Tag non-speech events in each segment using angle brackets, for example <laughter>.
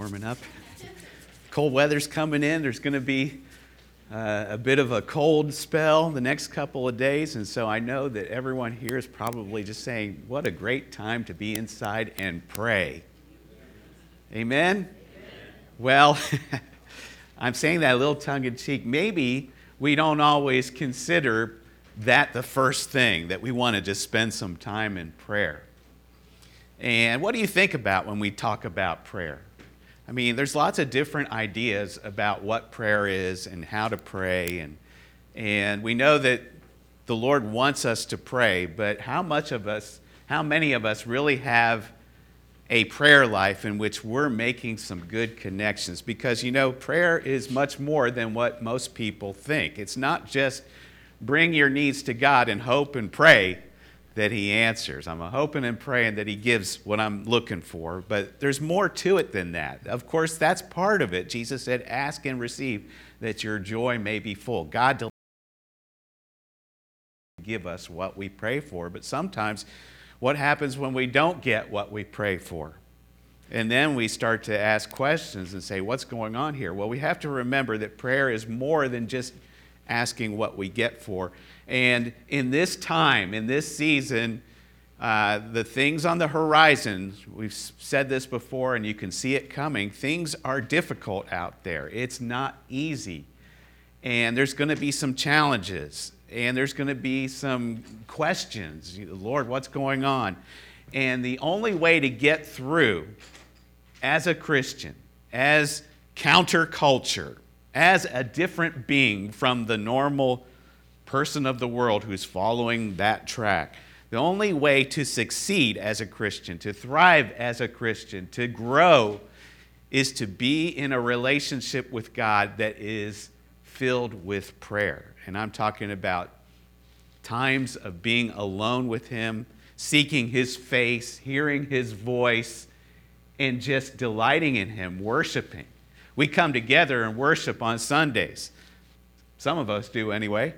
warming up. Cold weather's coming in. There's going to be uh, a bit of a cold spell the next couple of days, and so I know that everyone here is probably just saying, What a great time to be inside and pray. Amen? Amen. Well, <laughs> I'm saying that a little tongue in cheek. Maybe we don't always consider that the first thing, that we want to just spend some time in prayer. And what do you think about when we talk about prayer? I mean, there's lots of different ideas about what prayer is and how to pray. And, and we know that the Lord wants us to pray, but how much of us, how many of us really have a prayer life in which we're making some good connections? Because, you know, prayer is much more than what most people think. It's not just bring your needs to God and hope and pray that He answers. I'm hoping and praying that He gives what I'm looking for, but there's more to it than that. Of course, that's part of it. Jesus said, Ask and receive that your joy may be full. God will give us what we pray for, but sometimes what happens when we don't get what we pray for? And then we start to ask questions and say, What's going on here? Well, we have to remember that prayer is more than just asking what we get for. And in this time, in this season, uh, the things on the horizon, we've said this before and you can see it coming, things are difficult out there. It's not easy. And there's going to be some challenges, and there's going to be some questions. Lord, what's going on? And the only way to get through as a Christian, as counterculture, as a different being from the normal person of the world who's following that track. The only way to succeed as a Christian, to thrive as a Christian, to grow, is to be in a relationship with God that is filled with prayer. And I'm talking about times of being alone with Him, seeking His face, hearing His voice, and just delighting in Him, worshiping. We come together and worship on Sundays. Some of us do anyway.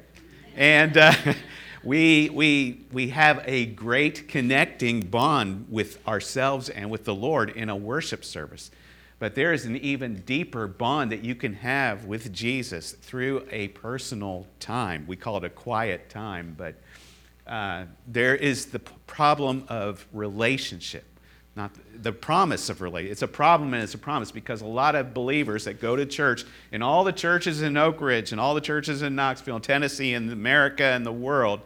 And uh, <laughs> we, we, we have a great connecting bond with ourselves and with the Lord in a worship service. But there is an even deeper bond that you can have with Jesus through a personal time. We call it a quiet time, but uh, there is the problem of relationship not the promise of relationship. It's a problem and it's a promise because a lot of believers that go to church in all the churches in Oak Ridge and all the churches in Knoxville and Tennessee and America and the world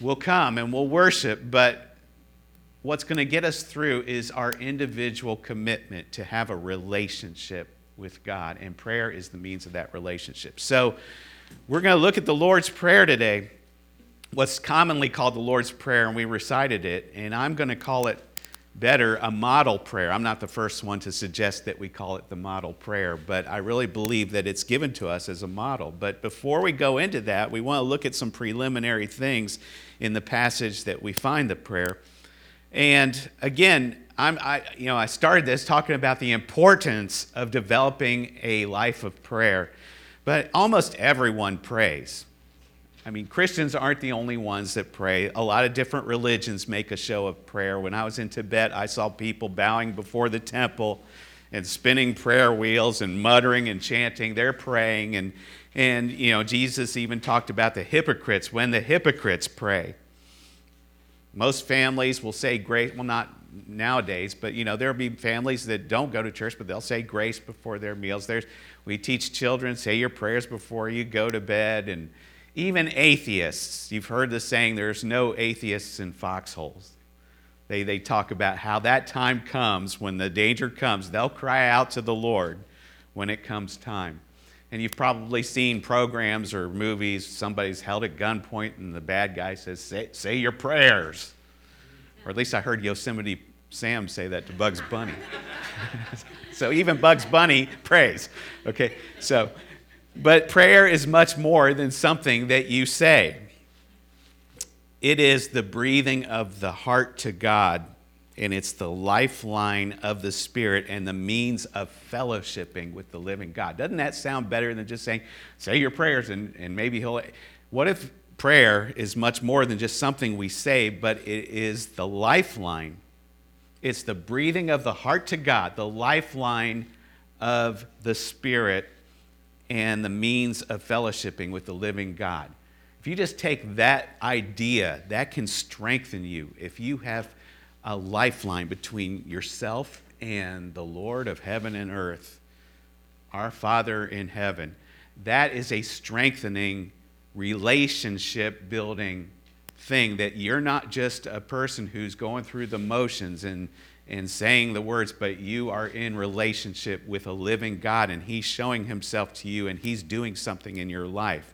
will come and will worship, but what's going to get us through is our individual commitment to have a relationship with God, and prayer is the means of that relationship. So, we're going to look at the Lord's Prayer today what's commonly called the Lord's Prayer, and we recited it, and I'm going to call it better a model prayer. I'm not the first one to suggest that we call it the model prayer, but I really believe that it's given to us as a model. But before we go into that, we want to look at some preliminary things in the passage that we find the prayer. And again, I'm, I, you know, I started this talking about the importance of developing a life of prayer, but almost everyone prays. I mean, Christians aren't the only ones that pray. A lot of different religions make a show of prayer. When I was in Tibet, I saw people bowing before the temple and spinning prayer wheels and muttering and chanting. They're praying. And, and you know, Jesus even talked about the hypocrites when the hypocrites pray. Most families will say grace, well, not nowadays, but you know, there'll be families that don't go to church, but they'll say grace before their meals. There's, we teach children, say your prayers before you go to bed. And, even atheists, you've heard the saying, there's no atheists in foxholes. They, they talk about how that time comes, when the danger comes, they'll cry out to the Lord when it comes time. And you've probably seen programs or movies, somebody's held at gunpoint and the bad guy says, say, say your prayers. Or at least I heard Yosemite Sam say that to Bugs Bunny. <laughs> so even Bugs Bunny prays. Okay, so but prayer is much more than something that you say. It is the breathing of the heart to God, and it's the lifeline of the Spirit and the means of fellowshipping with the living God. Doesn't that sound better than just saying, say your prayers and, and maybe He'll. What if prayer is much more than just something we say, but it is the lifeline It's the breathing of the heart to God, the lifeline of the Spirit, and the means of fellowshipping with the living God. If you just take that idea, that can strengthen you. If you have a lifeline between yourself and the Lord of heaven and earth, our Father in heaven, that is a strengthening, relationship building thing that you're not just a person who's going through the motions and, and saying the words, but you are in relationship with a living God and He's showing Himself to you and He's doing something in your life.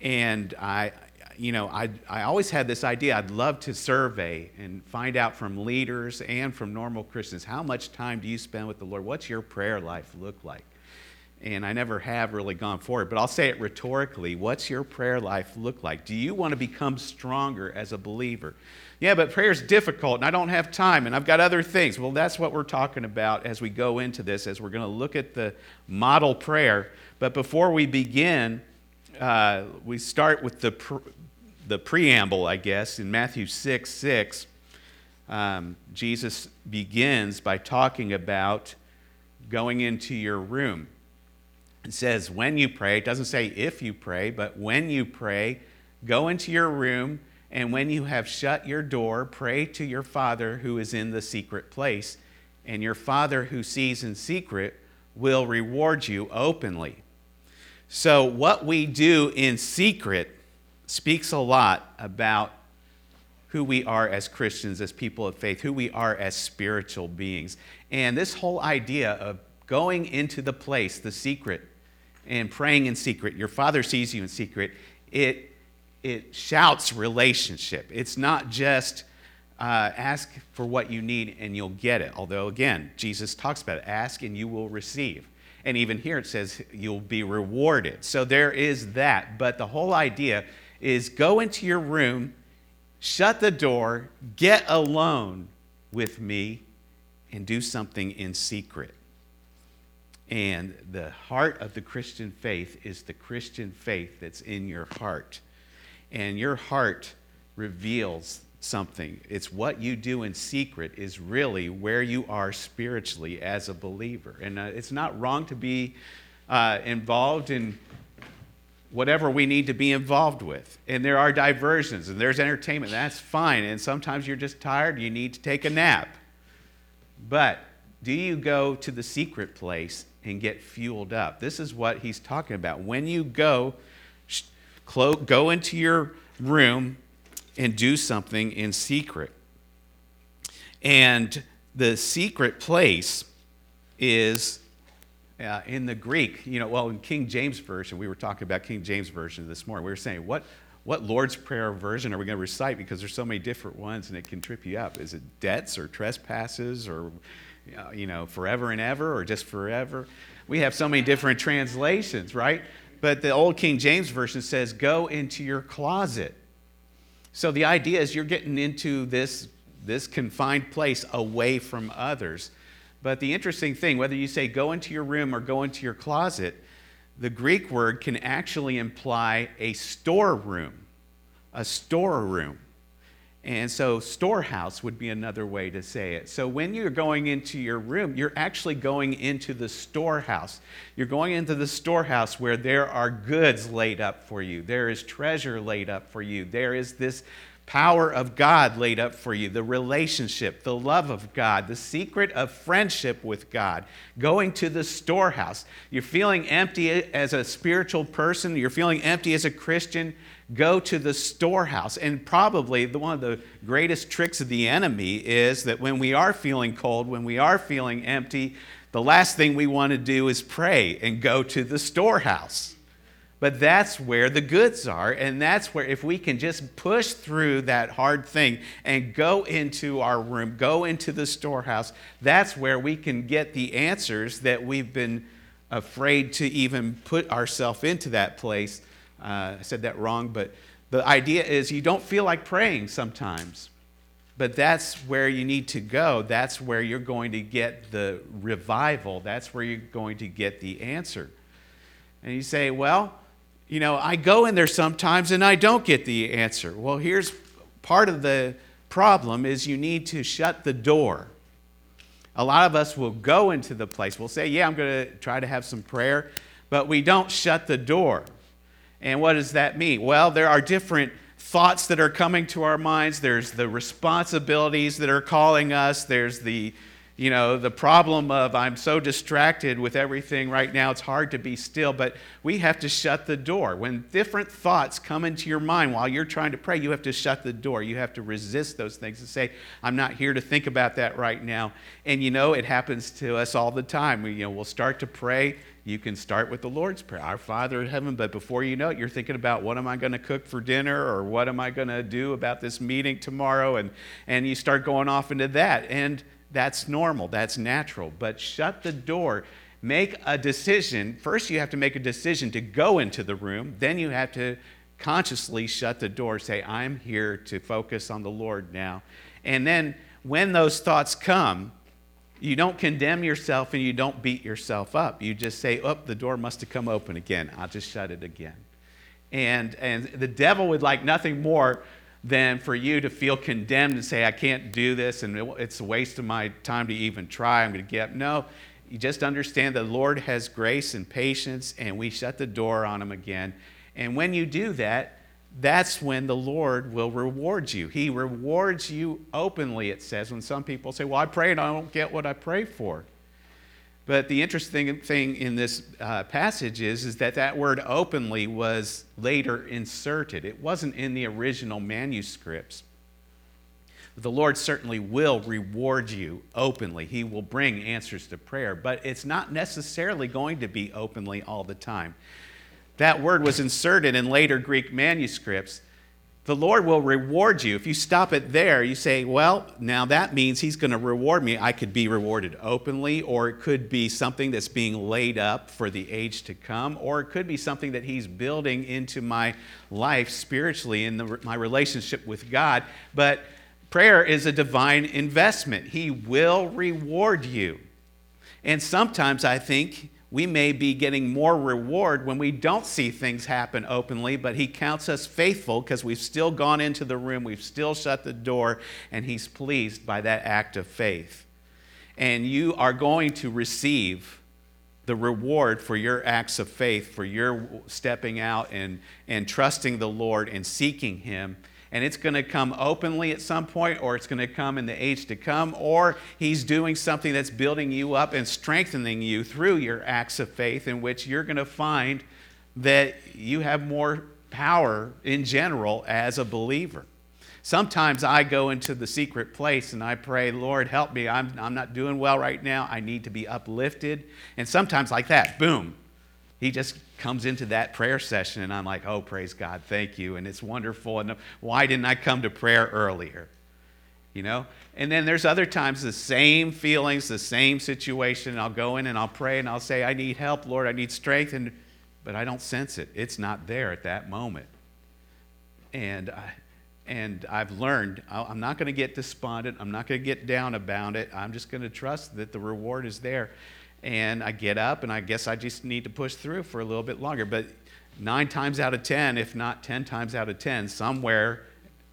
And I, you know, I, I always had this idea I'd love to survey and find out from leaders and from normal Christians how much time do you spend with the Lord? What's your prayer life look like? And I never have really gone forward, but I'll say it rhetorically. What's your prayer life look like? Do you want to become stronger as a believer? Yeah, but prayer is difficult and I don't have time and I've got other things. Well, that's what we're talking about as we go into this, as we're going to look at the model prayer. But before we begin, uh, we start with the, the preamble, I guess, in Matthew 6 6. Um, Jesus begins by talking about going into your room. It says, when you pray, it doesn't say if you pray, but when you pray, go into your room, and when you have shut your door, pray to your Father who is in the secret place, and your Father who sees in secret will reward you openly. So, what we do in secret speaks a lot about who we are as Christians, as people of faith, who we are as spiritual beings. And this whole idea of going into the place, the secret, and praying in secret, your Father sees you in secret, it, it shouts relationship. It's not just uh, ask for what you need and you'll get it. Although, again, Jesus talks about it ask and you will receive. And even here it says you'll be rewarded. So there is that. But the whole idea is go into your room, shut the door, get alone with me, and do something in secret. And the heart of the Christian faith is the Christian faith that's in your heart. And your heart reveals something. It's what you do in secret is really where you are spiritually as a believer. And uh, it's not wrong to be uh, involved in whatever we need to be involved with. And there are diversions and there's entertainment. That's fine. And sometimes you're just tired, you need to take a nap. But do you go to the secret place and get fueled up? This is what he's talking about. When you go, go into your room and do something in secret. And the secret place is uh, in the Greek, you know, well, in King James Version, we were talking about King James Version this morning. We were saying, what, what Lord's Prayer version are we going to recite? Because there's so many different ones and it can trip you up. Is it debts or trespasses or, uh, you know, forever and ever or just forever? We have so many different translations, right? But the old King James Version says, go into your closet. So the idea is you're getting into this, this confined place away from others. But the interesting thing, whether you say go into your room or go into your closet, the Greek word can actually imply a storeroom, a storeroom. And so, storehouse would be another way to say it. So, when you're going into your room, you're actually going into the storehouse. You're going into the storehouse where there are goods laid up for you, there is treasure laid up for you, there is this power of God laid up for you, the relationship, the love of God, the secret of friendship with God, going to the storehouse. You're feeling empty as a spiritual person, you're feeling empty as a Christian go to the storehouse. And probably the, one of the greatest tricks of the enemy is that when we are feeling cold, when we are feeling empty, the last thing we want to do is pray and go to the storehouse. But that's where the goods are. And that's where, if we can just push through that hard thing and go into our room, go into the storehouse, that's where we can get the answers that we've been afraid to even put ourselves into that place uh, I said that wrong, but the idea is you don't feel like praying sometimes. But that's where you need to go. That's where you're going to get the revival. That's where you're going to get the answer. And you say, well, you know, I go in there sometimes and I don't get the answer. Well, here's part of the problem is you need to shut the door. A lot of us will go into the place, we'll say, Yeah, I'm going to try to have some prayer, but we don't shut the door. And what does that mean? Well, there are different thoughts that are coming to our minds, there's the responsibilities that are calling us, there's the you know, the problem of I'm so distracted with everything right now, it's hard to be still, but we have to shut the door. When different thoughts come into your mind while you're trying to pray, you have to shut the door. You have to resist those things and say, I'm not here to think about that right now. And you know, it happens to us all the time. We, you know, we'll start to pray. You can start with the Lord's Prayer, Our Father in heaven, but before you know it, you're thinking about what am I going to cook for dinner or what am I going to do about this meeting tomorrow? And, and you start going off into that. And that's normal, that's natural. But shut the door. Make a decision. First, you have to make a decision to go into the room. Then, you have to consciously shut the door. Say, I'm here to focus on the Lord now. And then, when those thoughts come, you don't condemn yourself and you don't beat yourself up. You just say, Oh, the door must have come open again. I'll just shut it again. And, and the devil would like nothing more than for you to feel condemned and say, I can't do this and it's a waste of my time to even try. I'm going to get up. No, you just understand the Lord has grace and patience and we shut the door on him again. And when you do that, that's when the Lord will reward you. He rewards you openly, it says, when some people say, Well, I pray and I don't get what I pray for. But the interesting thing in this uh, passage is, is that that word openly was later inserted. It wasn't in the original manuscripts. The Lord certainly will reward you openly. He will bring answers to prayer, but it's not necessarily going to be openly all the time. That word was inserted in later Greek manuscripts the Lord will reward you. If you stop it there, you say, well, now that means He's going to reward me. I could be rewarded openly, or it could be something that's being laid up for the age to come, or it could be something that He's building into my life spiritually in the, my relationship with God. But prayer is a divine investment, He will reward you. And sometimes I think we may be getting more reward when we don't see things happen openly, but He counts us faithful because we've still gone into the room, we've still shut the door, and He's pleased by that act of faith. And you are going to receive the reward for your acts of faith, for your stepping out and, and trusting the Lord and seeking Him and it's going to come openly at some point, or it's going to come in the age to come, or He's doing something that's building you up and strengthening you through your acts of faith, in which you're going to find that you have more power in general as a believer. Sometimes I go into the secret place and I pray, Lord, help me. I'm, I'm not doing well right now. I need to be uplifted. And sometimes, like that, boom, he just comes into that prayer session and I'm like, oh, praise God, thank you. And it's wonderful. And why didn't I come to prayer earlier? You know? And then there's other times the same feelings, the same situation. I'll go in and I'll pray and I'll say, I need help, Lord, I need strength. And, but I don't sense it. It's not there at that moment. And I, and I've learned I'm not going to get despondent. I'm not going to get down about it. I'm just going to trust that the reward is there and I get up, and I guess I just need to push through for a little bit longer. But nine times out of 10, if not 10 times out of 10, somewhere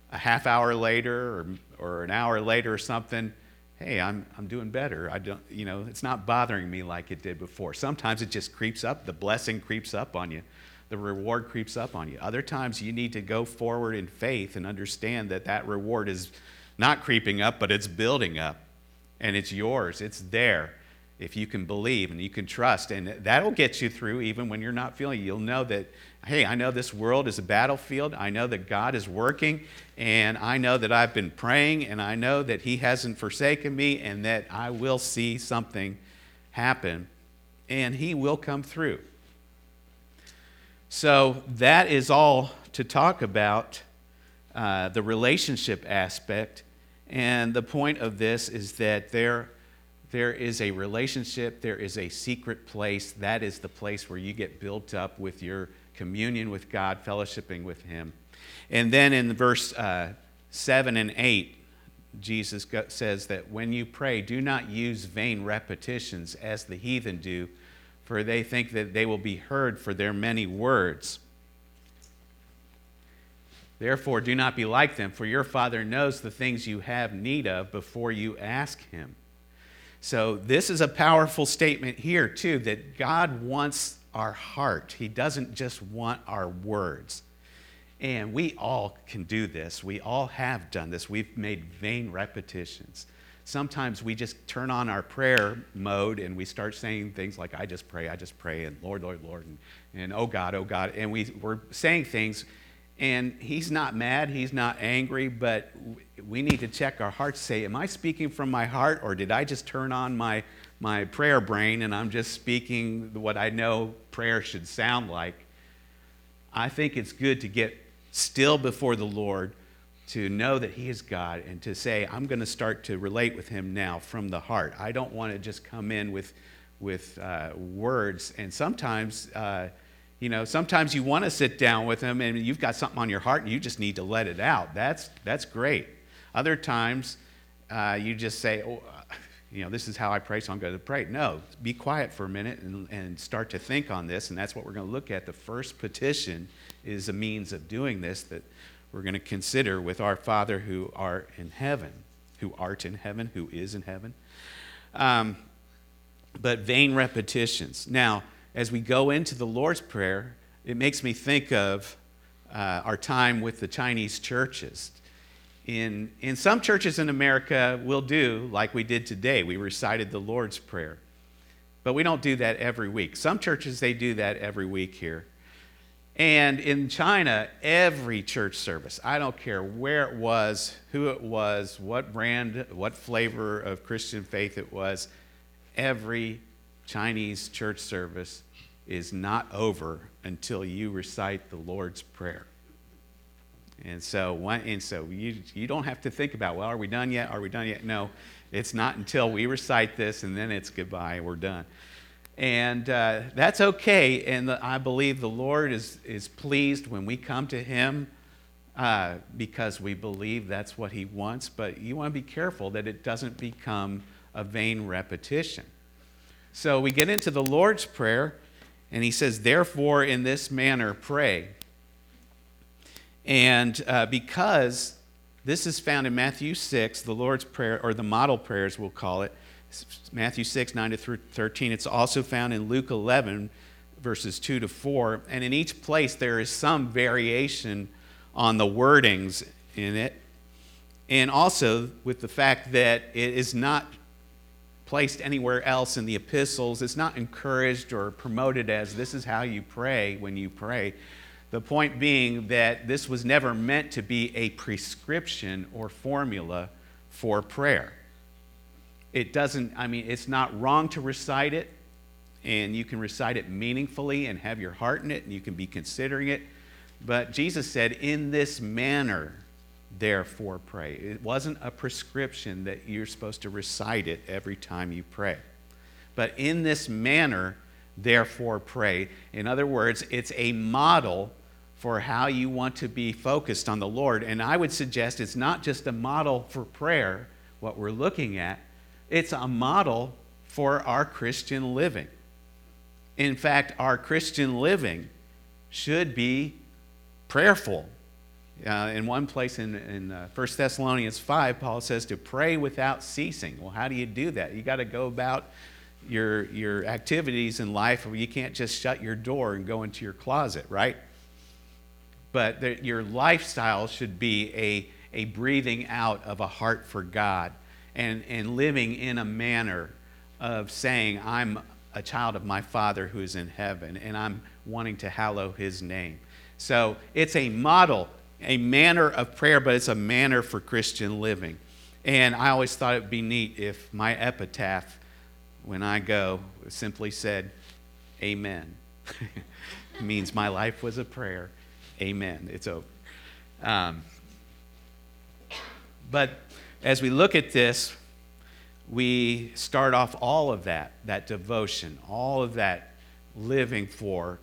a half hour later or, or an hour later or something, hey, I'm, I'm doing better. I don't, you know, it's not bothering me like it did before. Sometimes it just creeps up, the blessing creeps up on you, the reward creeps up on you. Other times you need to go forward in faith and understand that that reward is not creeping up, but it's building up and it's yours, it's there if you can believe and you can trust. And that'll get you through even when you're not feeling. You'll know that, hey, I know this world is a battlefield. I know that God is working. And I know that I've been praying. And I know that He hasn't forsaken me and that I will see something happen. And He will come through. So that is all to talk about uh, the relationship aspect. And the point of this is that there there is a relationship, there is a secret place. That is the place where you get built up with your communion with God, fellowshipping with Him. And then in verse uh, 7 and 8, Jesus says that when you pray, do not use vain repetitions as the heathen do, for they think that they will be heard for their many words. Therefore, do not be like them, for your Father knows the things you have need of before you ask Him. So, this is a powerful statement here, too, that God wants our heart. He doesn't just want our words. And we all can do this. We all have done this. We've made vain repetitions. Sometimes we just turn on our prayer mode and we start saying things like, I just pray, I just pray, and Lord, Lord, Lord, and, and oh God, oh God. And we, we're saying things, and He's not mad, He's not angry, but we need to check our hearts say, Am I speaking from my heart, or did I just turn on my, my prayer brain and I'm just speaking what I know prayer should sound like? I think it's good to get still before the Lord, to know that He is God, and to say, I'm going to start to relate with Him now from the heart. I don't want to just come in with, with uh, words. And sometimes, uh, you know, sometimes you want to sit down with Him and you've got something on your heart and you just need to let it out. That's, that's great. Other times, uh, you just say, oh, <laughs> you know, this is how I pray, so I'm going to pray. No, be quiet for a minute and, and start to think on this, and that's what we're going to look at. The first petition is a means of doing this that we're going to consider with our Father who art in heaven, who art in heaven, who is in heaven. Um, but vain repetitions. Now, as we go into the Lord's Prayer, it makes me think of uh, our time with the Chinese churches. In, in some churches in America, we'll do like we did today. We recited the Lord's Prayer. But we don't do that every week. Some churches, they do that every week here. And in China, every church service, I don't care where it was, who it was, what brand, what flavor of Christian faith it was, every Chinese church service is not over until you recite the Lord's Prayer. And so, and so you, you don't have to think about, well, are we done yet? Are we done yet? No, it's not until we recite this and then it's goodbye, we're done. And uh, that's okay. And the, I believe the Lord is, is pleased when we come to Him uh, because we believe that's what He wants. But you want to be careful that it doesn't become a vain repetition. So we get into the Lord's Prayer, and He says, Therefore, in this manner, pray. And uh, because this is found in Matthew 6, the Lord's Prayer, or the model prayers, we'll call it, Matthew 6, 9 to 13. It's also found in Luke 11, verses 2 to 4. And in each place, there is some variation on the wordings in it. And also with the fact that it is not placed anywhere else in the epistles, it's not encouraged or promoted as this is how you pray when you pray. The point being that this was never meant to be a prescription or formula for prayer. It doesn't, I mean, it's not wrong to recite it, and you can recite it meaningfully and have your heart in it, and you can be considering it. But Jesus said, In this manner, therefore pray. It wasn't a prescription that you're supposed to recite it every time you pray. But in this manner, therefore pray. In other words, it's a model for how you want to be focused on the Lord. And I would suggest it's not just a model for prayer, what we're looking at, it's a model for our Christian living. In fact, our Christian living should be prayerful. Uh, in one place in, in uh, 1 Thessalonians 5, Paul says to pray without ceasing. Well, how do you do that? You got to go about your, your activities in life. You can't just shut your door and go into your closet, right? But the, your lifestyle should be a, a breathing out of a heart for God and, and living in a manner of saying, I'm a child of my Father who is in heaven, and I'm wanting to hallow his name. So it's a model, a manner of prayer, but it's a manner for Christian living. And I always thought it would be neat if my epitaph, when I go, simply said, Amen. it <laughs> means my life was a prayer. Amen. It's over. Um, but as we look at this, we start off all of that, that devotion, all of that living for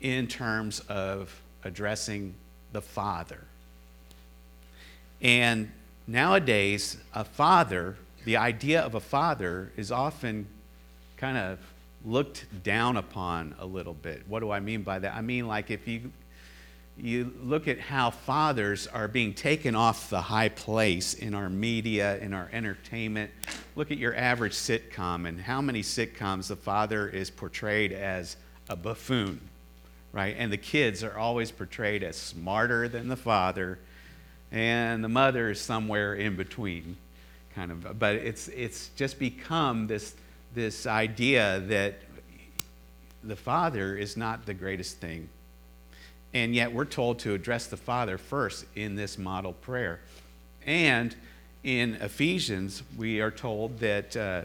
in terms of addressing the Father. And nowadays, a father, the idea of a father is often kind of looked down upon a little bit. What do I mean by that? I mean, like if you you look at how fathers are being taken off the high place in our media, in our entertainment. Look at your average sitcom and how many sitcoms the father is portrayed as a buffoon, right? And the kids are always portrayed as smarter than the father, and the mother is somewhere in between, kind of. But it's, it's just become this, this idea that the father is not the greatest thing and yet we're told to address the Father first in this model prayer. And in Ephesians, we are told that, uh,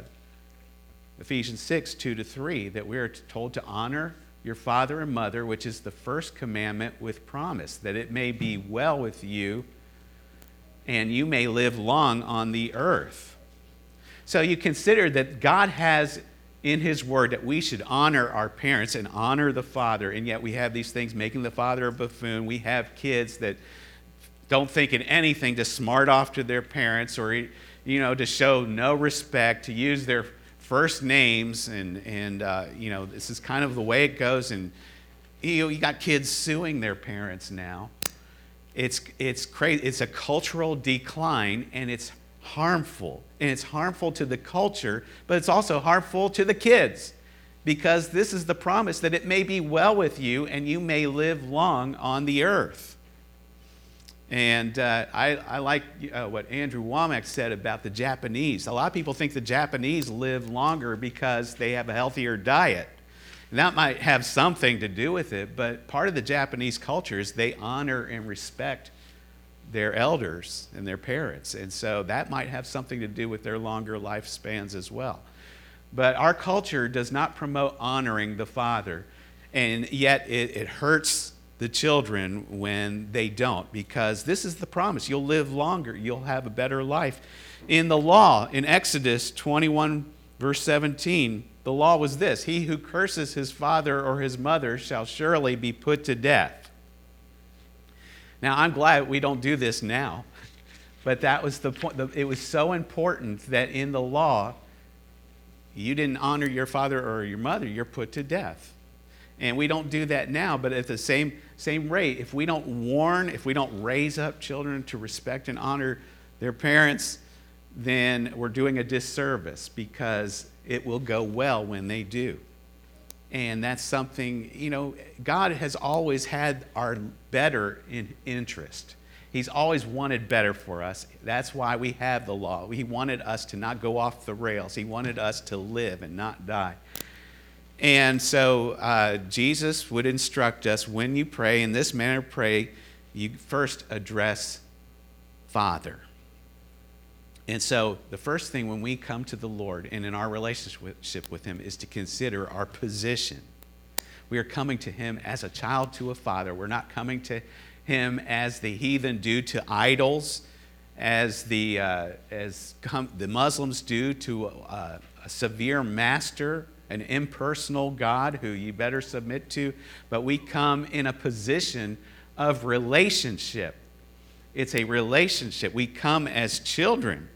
Ephesians 6, 2 to 3, that we are told to honor your father and mother, which is the first commandment with promise, that it may be well with you and you may live long on the earth. So you consider that God has in His Word that we should honor our parents and honor the father, and yet we have these things making the father a buffoon. We have kids that don't think in anything to smart off to their parents or, you know, to show no respect, to use their first names, and, and uh, you know, this is kind of the way it goes. And, you know, you got kids suing their parents now. It's, it's crazy. It's a cultural decline, and it's harmful. And it's harmful to the culture, but it's also harmful to the kids because this is the promise that it may be well with you and you may live long on the earth. And uh, I, I, like uh, what Andrew Wommack said about the Japanese. A lot of people think the Japanese live longer because they have a healthier diet. And that might have something to do with it, but part of the Japanese culture is they honor and respect their elders and their parents. And so that might have something to do with their longer lifespans as well. But our culture does not promote honoring the father. And yet it, it hurts the children when they don't, because this is the promise. You'll live longer, you'll have a better life. In the law, in Exodus 21, verse 17, the law was this He who curses his father or his mother shall surely be put to death. Now, I'm glad we don't do this now, but that was the point. It was so important that in the law, you didn't honor your father or your mother, you're put to death. And we don't do that now, but at the same, same rate, if we don't warn, if we don't raise up children to respect and honor their parents, then we're doing a disservice because it will go well when they do. And that's something, you know, God has always had our better in interest. He's always wanted better for us. That's why we have the law. He wanted us to not go off the rails, He wanted us to live and not die. And so uh, Jesus would instruct us when you pray in this manner, pray, you first address Father. And so, the first thing when we come to the Lord and in our relationship with Him is to consider our position. We are coming to Him as a child to a father. We're not coming to Him as the heathen do to idols, as the, uh, as com- the Muslims do to a, a severe master, an impersonal God who you better submit to. But we come in a position of relationship. It's a relationship. We come as children.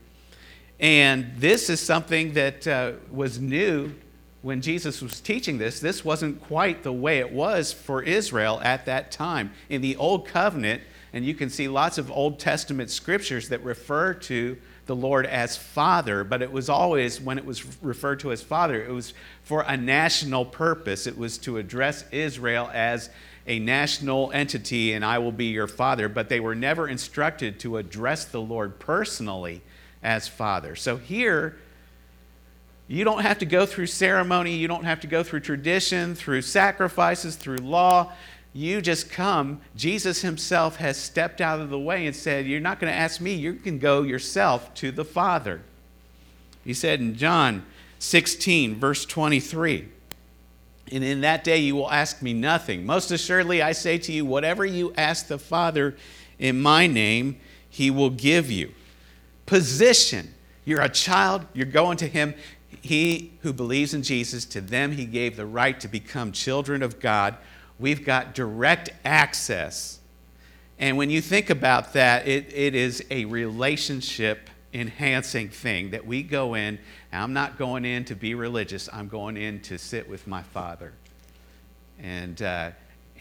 And this is something that uh, was new when Jesus was teaching this. This wasn't quite the way it was for Israel at that time. In the Old Covenant, and you can see lots of Old Testament scriptures that refer to the Lord as Father, but it was always, when it was referred to as Father, it was for a national purpose. It was to address Israel as a national entity, and I will be your Father. But they were never instructed to address the Lord personally as Father. So here, you don't have to go through ceremony, you don't have to go through tradition, through sacrifices, through law. You just come. Jesus himself has stepped out of the way and said, You're not going to ask me, you can go yourself to the Father. He said in John 16, verse 23, And in that day you will ask me nothing. Most assuredly, I say to you, whatever you ask the Father in my name, he will give you position. You're a child, you're going to Him. He who believes in Jesus, to them He gave the right to become children of God. We've got direct access. And when you think about that, it, it is a relationship enhancing thing that we go in. I'm not going in to be religious, I'm going in to sit with my Father. And uh,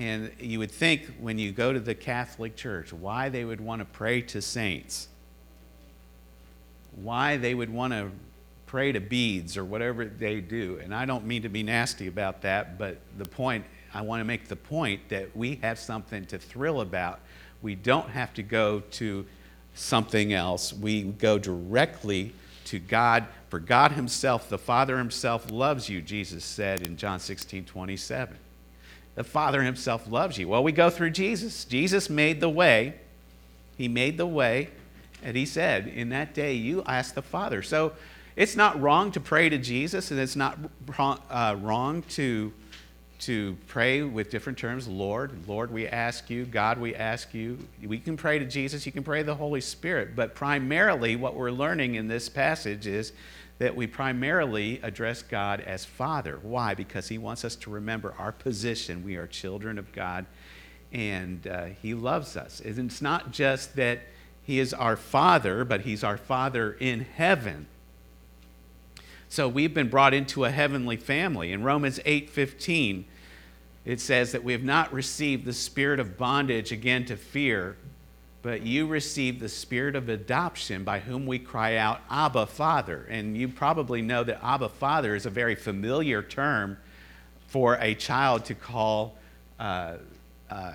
And you would think when you go to the Catholic Church, why they would want to pray to saints, why they would want to pray to beads or whatever they do. And I don't mean to be nasty about that, but the point, I want to make the point that we have something to thrill about. We don't have to go to something else. We go directly to God. For God Himself, the Father Himself, loves you, Jesus said in John 16 27. The Father Himself loves you. Well, we go through Jesus. Jesus made the way. He made the way. And He said, In that day, you ask the Father. So it's not wrong to pray to Jesus, and it's not uh, wrong to to pray with different terms Lord, Lord, we ask you, God, we ask you. We can pray to Jesus, you can pray the Holy Spirit, but primarily what we're learning in this passage is that we primarily address God as Father. Why? Because He wants us to remember our position. We are children of God, and uh, He loves us. And it's not just that He is our Father, but He's our Father in heaven. So we've been brought into a heavenly family. In Romans 8 15, it says that we have not received the spirit of bondage again to fear, but you received the spirit of adoption by whom we cry out, Abba, Father. And you probably know that Abba, Father is a very familiar term for a child to call uh, uh,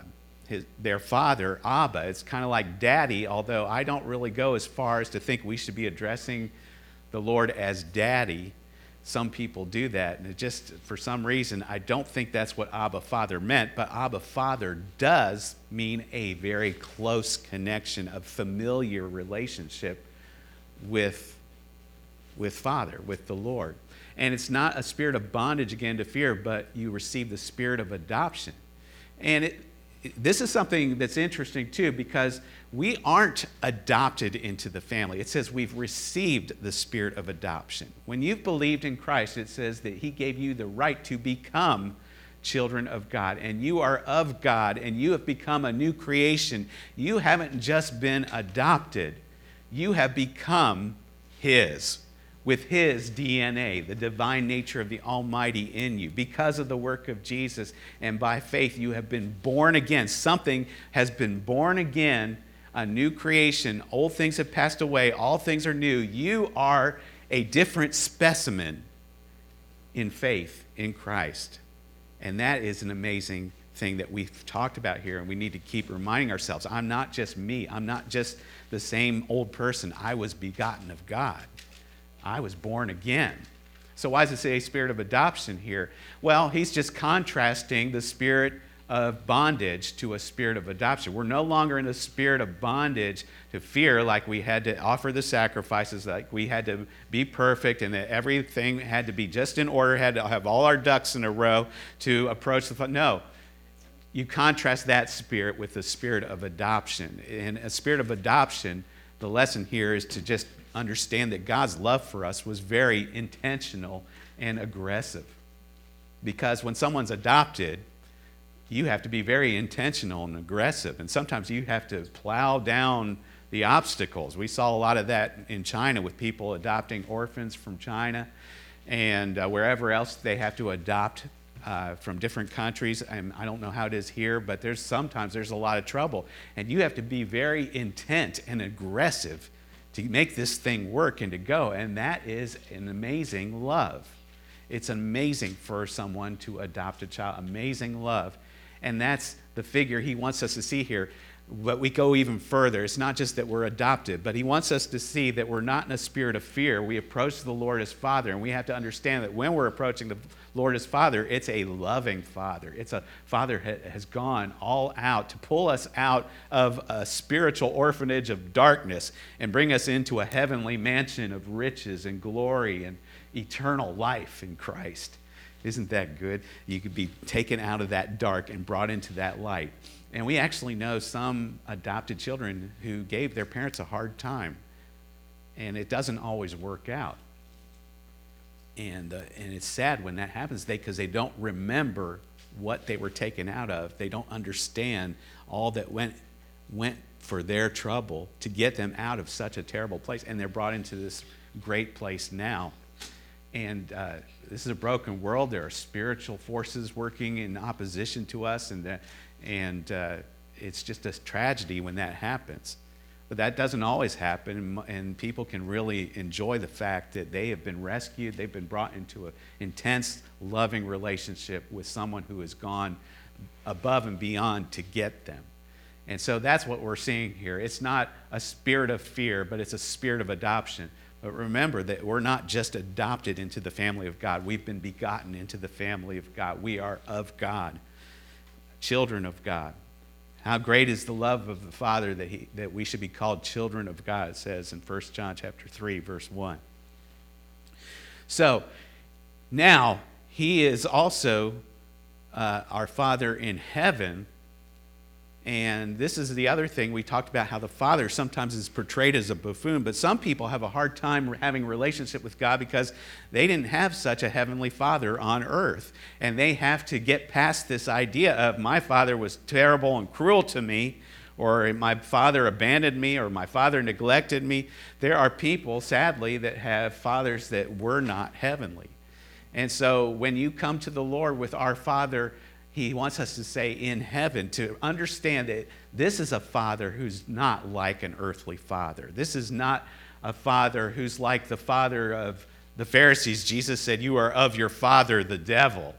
his, their father Abba. It's kind of like daddy, although I don't really go as far as to think we should be addressing the Lord as daddy some people do that. And it just, for some reason, I don't think that's what Abba Father meant, but Abba Father does mean a very close connection, a familiar relationship with, with Father, with the Lord. And it's not a spirit of bondage again to fear, but you receive the spirit of adoption. And it, this is something that's interesting too because we aren't adopted into the family. It says we've received the spirit of adoption. When you've believed in Christ, it says that He gave you the right to become children of God, and you are of God, and you have become a new creation. You haven't just been adopted, you have become His with his DNA, the divine nature of the Almighty in you. Because of the work of Jesus and by faith, you have been born again. Something has been born again, a new creation. Old things have passed away, all things are new. You are a different specimen in faith in Christ. And that is an amazing thing that we've talked about here, and we need to keep reminding ourselves I'm not just me, I'm not just the same old person. I was begotten of God. I was born again. So, why does it say spirit of adoption here? Well, he's just contrasting the spirit of bondage to a spirit of adoption. We're no longer in a spirit of bondage to fear, like we had to offer the sacrifices, like we had to be perfect, and that everything had to be just in order, had to have all our ducks in a row to approach the. No. You contrast that spirit with the spirit of adoption. In a spirit of adoption, the lesson here is to just understand that God's love for us was very intentional and aggressive. Because when someone's adopted, you have to be very intentional and aggressive. And sometimes you have to plow down the obstacles. We saw a lot of that in China with people adopting orphans from China and uh, wherever else they have to adopt uh, from different countries. And I don't know how it is here, but there's sometimes there's a lot of trouble. And you have to be very intent and aggressive to make this thing work and to go. And that is an amazing love. It's amazing for someone to adopt a child, amazing love. And that's the figure he wants us to see here. But we go even further. It's not just that we're adopted, but he wants us to see that we're not in a spirit of fear. We approach the Lord as Father, and we have to understand that when we're approaching the Lord as Father, it's a loving Father. It's a Father has gone all out to pull us out of a spiritual orphanage of darkness and bring us into a heavenly mansion of riches and glory and eternal life in Christ. Isn't that good? You could be taken out of that dark and brought into that light. And we actually know some adopted children who gave their parents a hard time. And it doesn't always work out. And, uh, and it's sad when that happens because they, they don't remember what they were taken out of. They don't understand all that went, went for their trouble to get them out of such a terrible place. And they're brought into this great place now. And uh, this is a broken world. There are spiritual forces working in opposition to us, and, and uh, it's just a tragedy when that happens. But that doesn't always happen, and people can really enjoy the fact that they have been rescued. They've been brought into an intense, loving relationship with someone who has gone above and beyond to get them. And so that's what we're seeing here. It's not a spirit of fear, but it's a spirit of adoption. But remember that we're not just adopted into the family of God, we've been begotten into the family of God. We are of God, children of God. How great is the love of the Father that, he, that we should be called children of God, it says in 1 John chapter 3, verse 1. So now he is also uh, our Father in heaven. And this is the other thing we talked about how the Father sometimes is portrayed as a buffoon, but some people have a hard time having relationship with God because they didn't have such a heavenly Father on earth. And they have to get past this idea of my Father was terrible and cruel to me, or my Father abandoned me, or my Father neglected me. There are people, sadly, that have fathers that were not heavenly. And so when you come to the Lord with our Father, He wants us to say in heaven to understand that this is a Father who's not like an earthly Father. This is not a Father who's like the Father of the Pharisees. Jesus said, You are of your Father, the devil.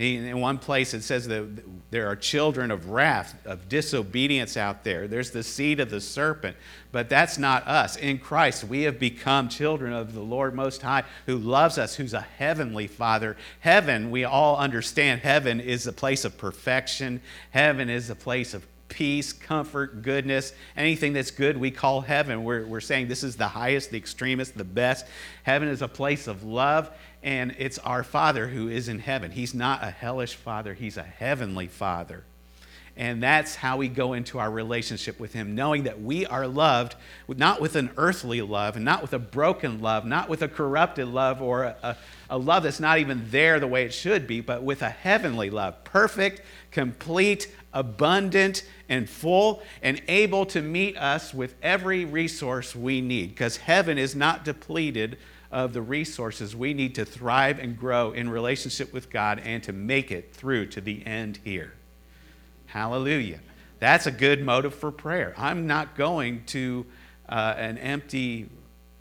In one place, it says that there are children of wrath, of disobedience out there. There's the seed of the serpent, but that's not us. In Christ, we have become children of the Lord Most High, who loves us, who's a heavenly Father. Heaven, we all understand, heaven is a place of perfection, heaven is a place of peace, comfort, goodness. Anything that's good, we call heaven. We're, we're saying this is the highest, the extremist, the best. Heaven is a place of love and it's our Father who is in heaven. He's not a hellish Father, He's a heavenly Father. And that's how we go into our relationship with Him, knowing that we are loved not with an earthly love, and not with a broken love, not with a corrupted love or a, a, love that's not even there the way it should be, but with a heavenly love perfect, complete, abundant, and full, and able to meet us with every resource we need. Because heaven is not depleted of the resources we need to thrive and grow in relationship with God and to make it through to the end here. Hallelujah. That's a good motive for prayer. I'm not going to uh, an empty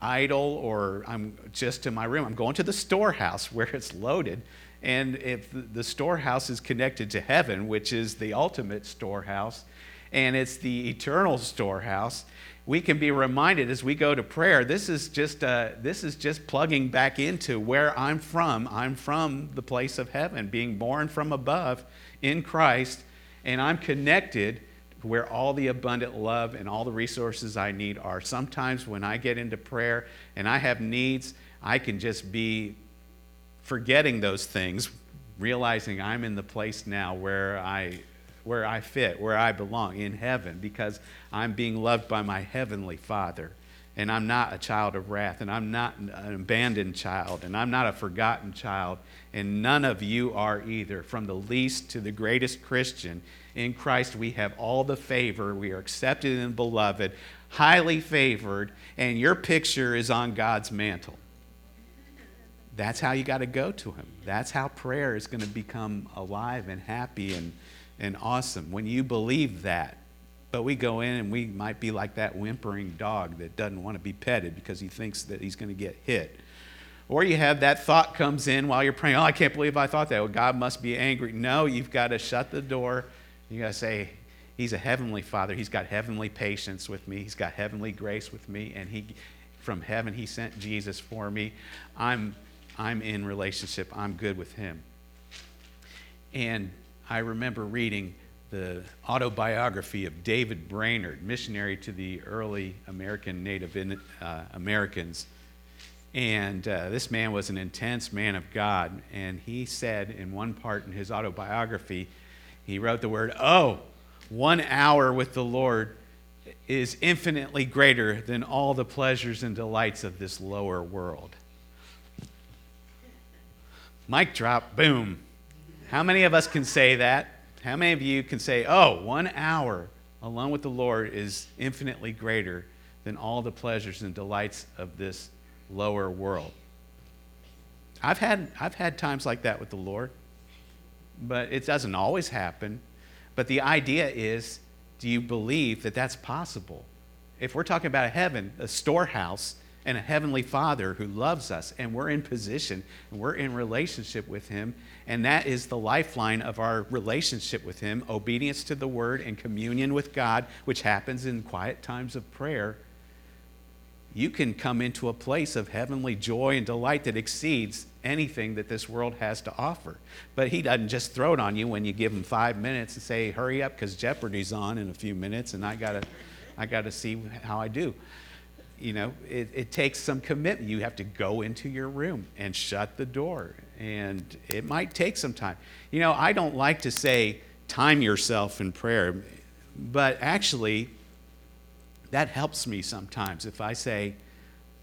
idol or I'm just in my room. I'm going to the storehouse <laughs> where it's loaded. And if the storehouse is connected to heaven, which is the ultimate storehouse, and it's the eternal storehouse, we can be reminded as we go to prayer this is just uh, this is just plugging back into where i'm from. I'm from the place of heaven being born from above in christ and i'm connected where all the abundant love and all the resources i need are. Sometimes when i get into prayer and i have needs i can just be forgetting those things realizing i'm in the place now where i where I fit, where I belong in heaven, because I'm being loved by my heavenly Father. And I'm not a child of wrath, and I'm not an abandoned child, and I'm not a forgotten child, and none of you are either. From the least to the greatest Christian, in Christ we have all the favor. We are accepted and beloved, highly favored, and your picture is on God's mantle. That's how you got to go to Him. That's how prayer is going to become alive and happy and and awesome when you believe that. But we go in and we might be like that whimpering dog that doesn't want to be petted because he thinks that he's going to get hit. Or you have that thought comes in while you're praying, oh, I can't believe I thought that. Well, God must be angry. No, you've got to shut the door. You got to say, He's a heavenly Father. He's got heavenly patience with me. He's got heavenly grace with me. And he, from heaven, He sent Jesus for me. I'm, I'm in relationship. I'm good with Him. And I remember reading the autobiography of David Brainerd, missionary to the early American Native uh, Americans. And uh, this man was an intense man of God. And he said in one part in his autobiography, he wrote the word, Oh, one hour with the Lord is infinitely greater than all the pleasures and delights of this lower world. Mic drop, boom. How many of us can say that? How many of you can say, oh, one hour alone with the Lord is infinitely greater than all the pleasures and delights of this lower world? I've had, I've had times like that with the Lord, but it doesn't always happen. But the idea is do you believe that that's possible? If we're talking about a heaven, a storehouse, and a heavenly Father who loves us, and we're in position, and we're in relationship with Him, and that is the lifeline of our relationship with Him obedience to the Word and communion with God, which happens in quiet times of prayer. You can come into a place of heavenly joy and delight that exceeds anything that this world has to offer. But He doesn't just throw it on you when you give Him five minutes and say, Hurry up, because Jeopardy's on in a few minutes, and I got to. I got to see how I do you know, it, it, takes some commitment. You have to go into your room and shut the door, and it might take some time. You know, I don't like to say time yourself in prayer, but actually, that helps me sometimes if I say,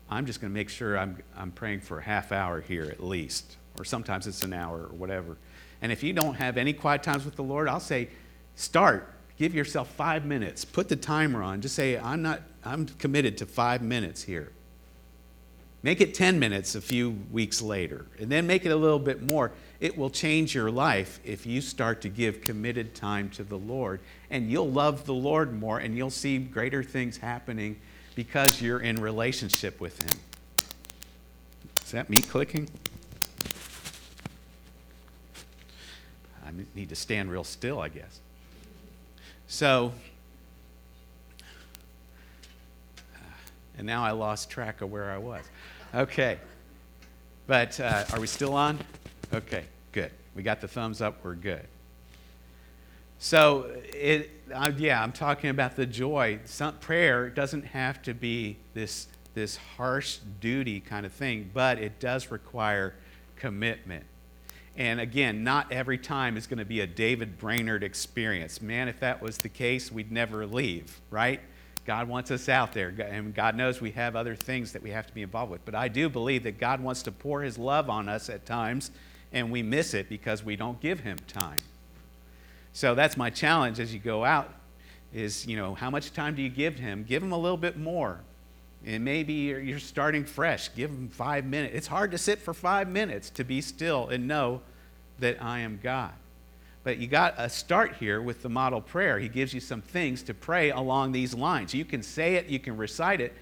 I'm just going to make sure I'm, I'm praying for a half hour here at least, or sometimes it's an hour or whatever. And if you don't have any quiet times with the Lord, I'll say, start. Give yourself five minutes. Put the timer on. Just say, I'm not I'm committed to five minutes here. Make it 10 minutes a few weeks later, and then make it a little bit more. It will change your life if you start to give committed time to the Lord, and you'll love the Lord more, and you'll see greater things happening because you're in relationship with Him. Is that me clicking? I need to stand real still, I guess. So, and now I lost track of where I was. Okay. But uh, are we still on? Okay, good. We got the thumbs up. We're good. So, it, uh, yeah, I'm talking about the joy. Some, prayer doesn't have to be this, this harsh duty kind of thing, but it does require commitment. And again, not every time is going to be a David Brainerd experience. Man, if that was the case, we'd never leave, right? God wants us out there, and God knows we have other things that we have to be involved with. But I do believe that God wants to pour His love on us at times, and we miss it because we don't give Him time. So that's my challenge as you go out is, you know, how much time do you give Him? Give Him a little bit more. And maybe you're starting fresh. Give Him five minutes. It's hard to sit for five minutes to be still and know that I am God. But you got a start here with the model prayer. He gives you some things to pray along these lines. You can say it, you can recite it,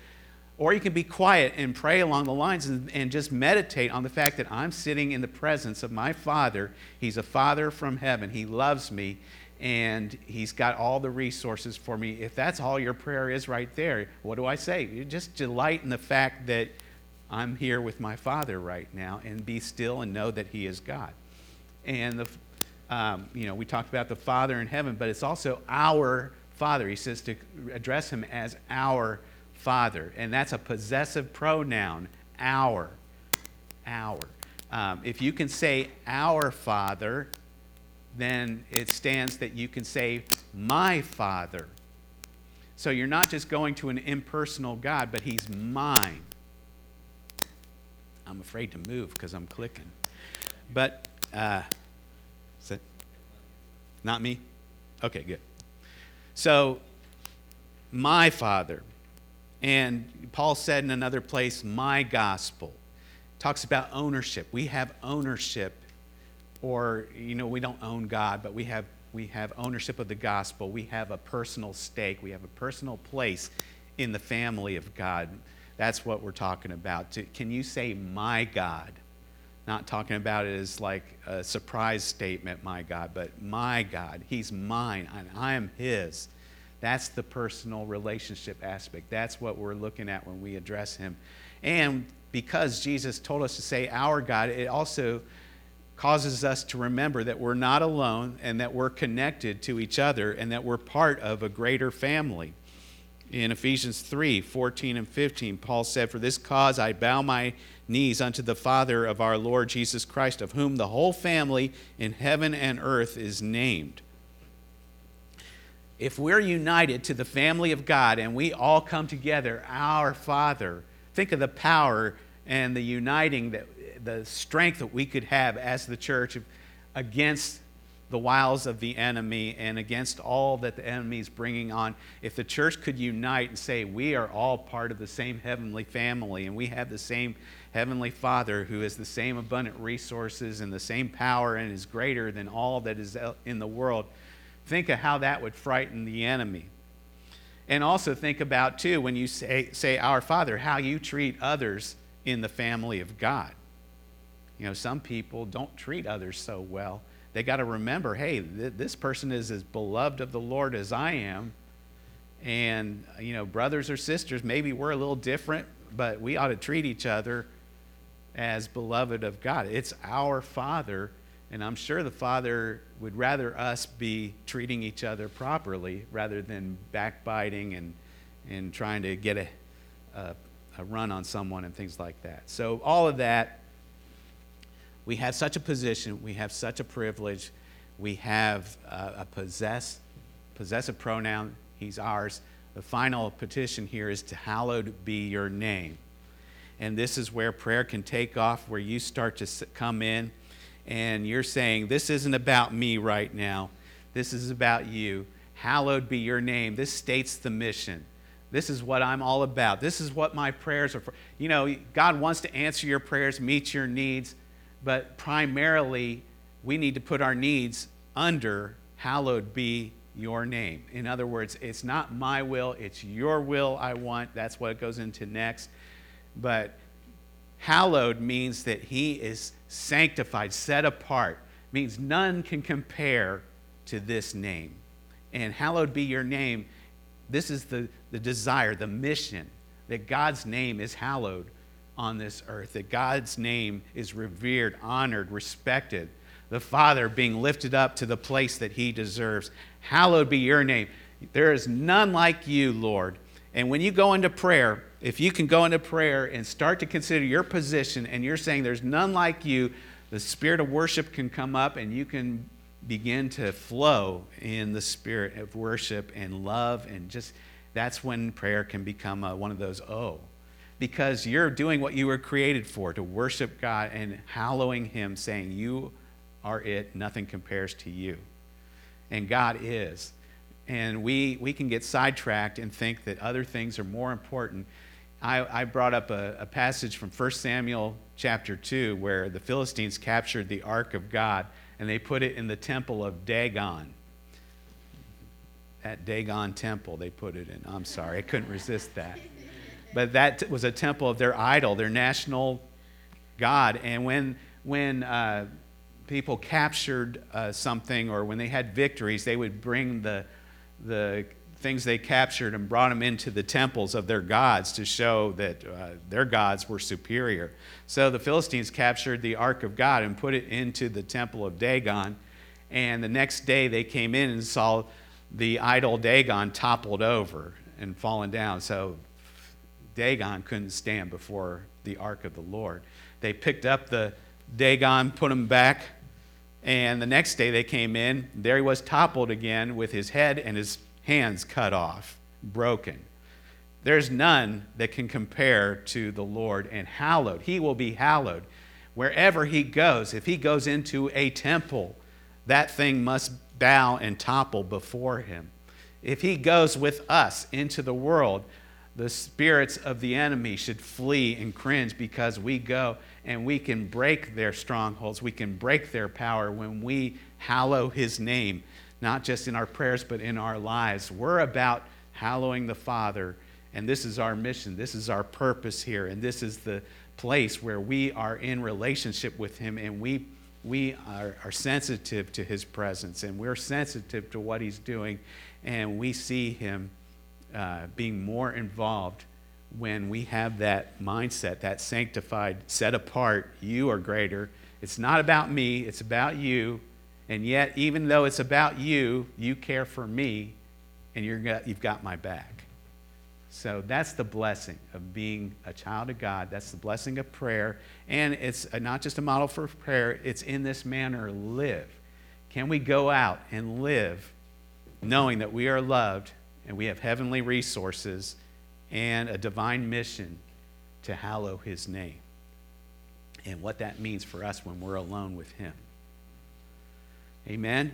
or you can be quiet and pray along the lines and, and, just meditate on the fact that I'm sitting in the presence of my Father. He's a Father from heaven. He loves me, and He's got all the resources for me. If that's all your prayer is right there, what do I say? You just delight in the fact that I'm here with my Father right now, and be still and know that He is God. And the um, you know, we talked about the Father in heaven, but it's also our Father. He says to address him as our Father. And that's a possessive pronoun, our. Our. Um, if you can say our Father, then it stands that you can say my Father. So you're not just going to an impersonal God, but He's mine. I'm afraid to move because I'm clicking. But. Uh, not me? Okay, good. So, my Father. And Paul said in another place, my gospel. Talks about ownership. We have ownership, or, you know, we don't own God, but we have, we have ownership of the gospel. We have a personal stake. We have a personal place in the family of God. That's what we're talking about. Can you say, my God? Not talking about it as like a surprise statement, my God, but my God. He's mine and I am His. That's the personal relationship aspect. That's what we're looking at when we address Him. And because Jesus told us to say our God, it also causes us to remember that we're not alone and that we're connected to each other and that we're part of a greater family. In Ephesians 3 14 and 15, Paul said, For this cause I bow my knees unto the Father of our Lord Jesus Christ, of whom the whole family in heaven and earth is named. If we're united to the family of God and we all come together, our Father, think of the power and the uniting, that, the strength that we could have as the church against the wiles of the enemy and against all that the enemy is bringing on. If the church could unite and say, we are all part of the same heavenly family and we have the same Heavenly Father, who has the same abundant resources and the same power and is greater than all that is in the world, think of how that would frighten the enemy. And also think about, too, when you say, say Our Father, how you treat others in the family of God. You know, some people don't treat others so well. They got to remember hey, th- this person is as beloved of the Lord as I am. And, you know, brothers or sisters, maybe we're a little different, but we ought to treat each other as beloved of God. It's our Father, and I'm sure the Father would rather us be treating each other properly rather than backbiting and, and trying to get a, a, a run on someone and things like that. So, all of that, we have such a position, we have such a privilege, we have a, a possess, possessive pronoun, he's ours. The final petition here is to hallowed be your name. And this is where prayer can take off, where you start to come in and you're saying, This isn't about me right now. This is about you. Hallowed be your name. This states the mission. This is what I'm all about. This is what my prayers are for. You know, God wants to answer your prayers, meet your needs, but primarily we need to put our needs under hallowed be your name. In other words, it's not my will, it's your will I want. That's what it goes into next. But hallowed means that he is sanctified, set apart, means none can compare to this name. And hallowed be your name. This is the, the desire, the mission that God's name is hallowed on this earth, that God's name is revered, honored, respected. The Father being lifted up to the place that he deserves. Hallowed be your name. There is none like you, Lord. And when you go into prayer, if you can go into prayer and start to consider your position and you're saying there's none like you, the spirit of worship can come up and you can begin to flow in the spirit of worship and love and just that's when prayer can become a, one of those oh because you're doing what you were created for to worship God and hallowing him saying you are it nothing compares to you and God is and we, we can get sidetracked and think that other things are more important. I, I brought up a, a passage from 1 Samuel chapter 2 where the Philistines captured the ark of God and they put it in the temple of Dagon. At Dagon temple, they put it in. I'm sorry, I couldn't resist that. But that was a temple of their idol, their national god. And when, when uh, people captured uh, something or when they had victories, they would bring the, the things they captured and brought them into the temples of their gods to show that uh, their gods were superior. So the Philistines captured the ark of God and put it into the temple of Dagon. And the next day they came in and saw the idol Dagon toppled over and fallen down. So Dagon couldn't stand before the ark of the Lord. They picked up the Dagon, put him back and the next day they came in. There he was toppled again with his head and his hands cut off, broken. There's none that can compare to the Lord and hallowed. He will be hallowed. Wherever he goes, if he goes into a temple, that thing must bow and topple before him. If he goes with us into the world, the spirits of the enemy should flee and cringe because we go and we can break their strongholds. We can break their power when we hallow his name, not just in our prayers, but in our lives. We're about hallowing the Father, and this is our mission. This is our purpose here, and this is the place where we are in relationship with him and we we are, are sensitive to his presence and we're sensitive to what he's doing and we see him uh, being more involved when we have that mindset, that sanctified, set apart, you are greater. It's not about me, it's about you. And yet, even though it's about you, you care for me and you're, you've got my back. So that's the blessing of being a child of God. That's the blessing of prayer. And it's not just a model for prayer, it's in this manner live. Can we go out and live knowing that we are loved and we have heavenly resources? and a divine mission to hallow his name and what that means for us when we're alone with him. Amen.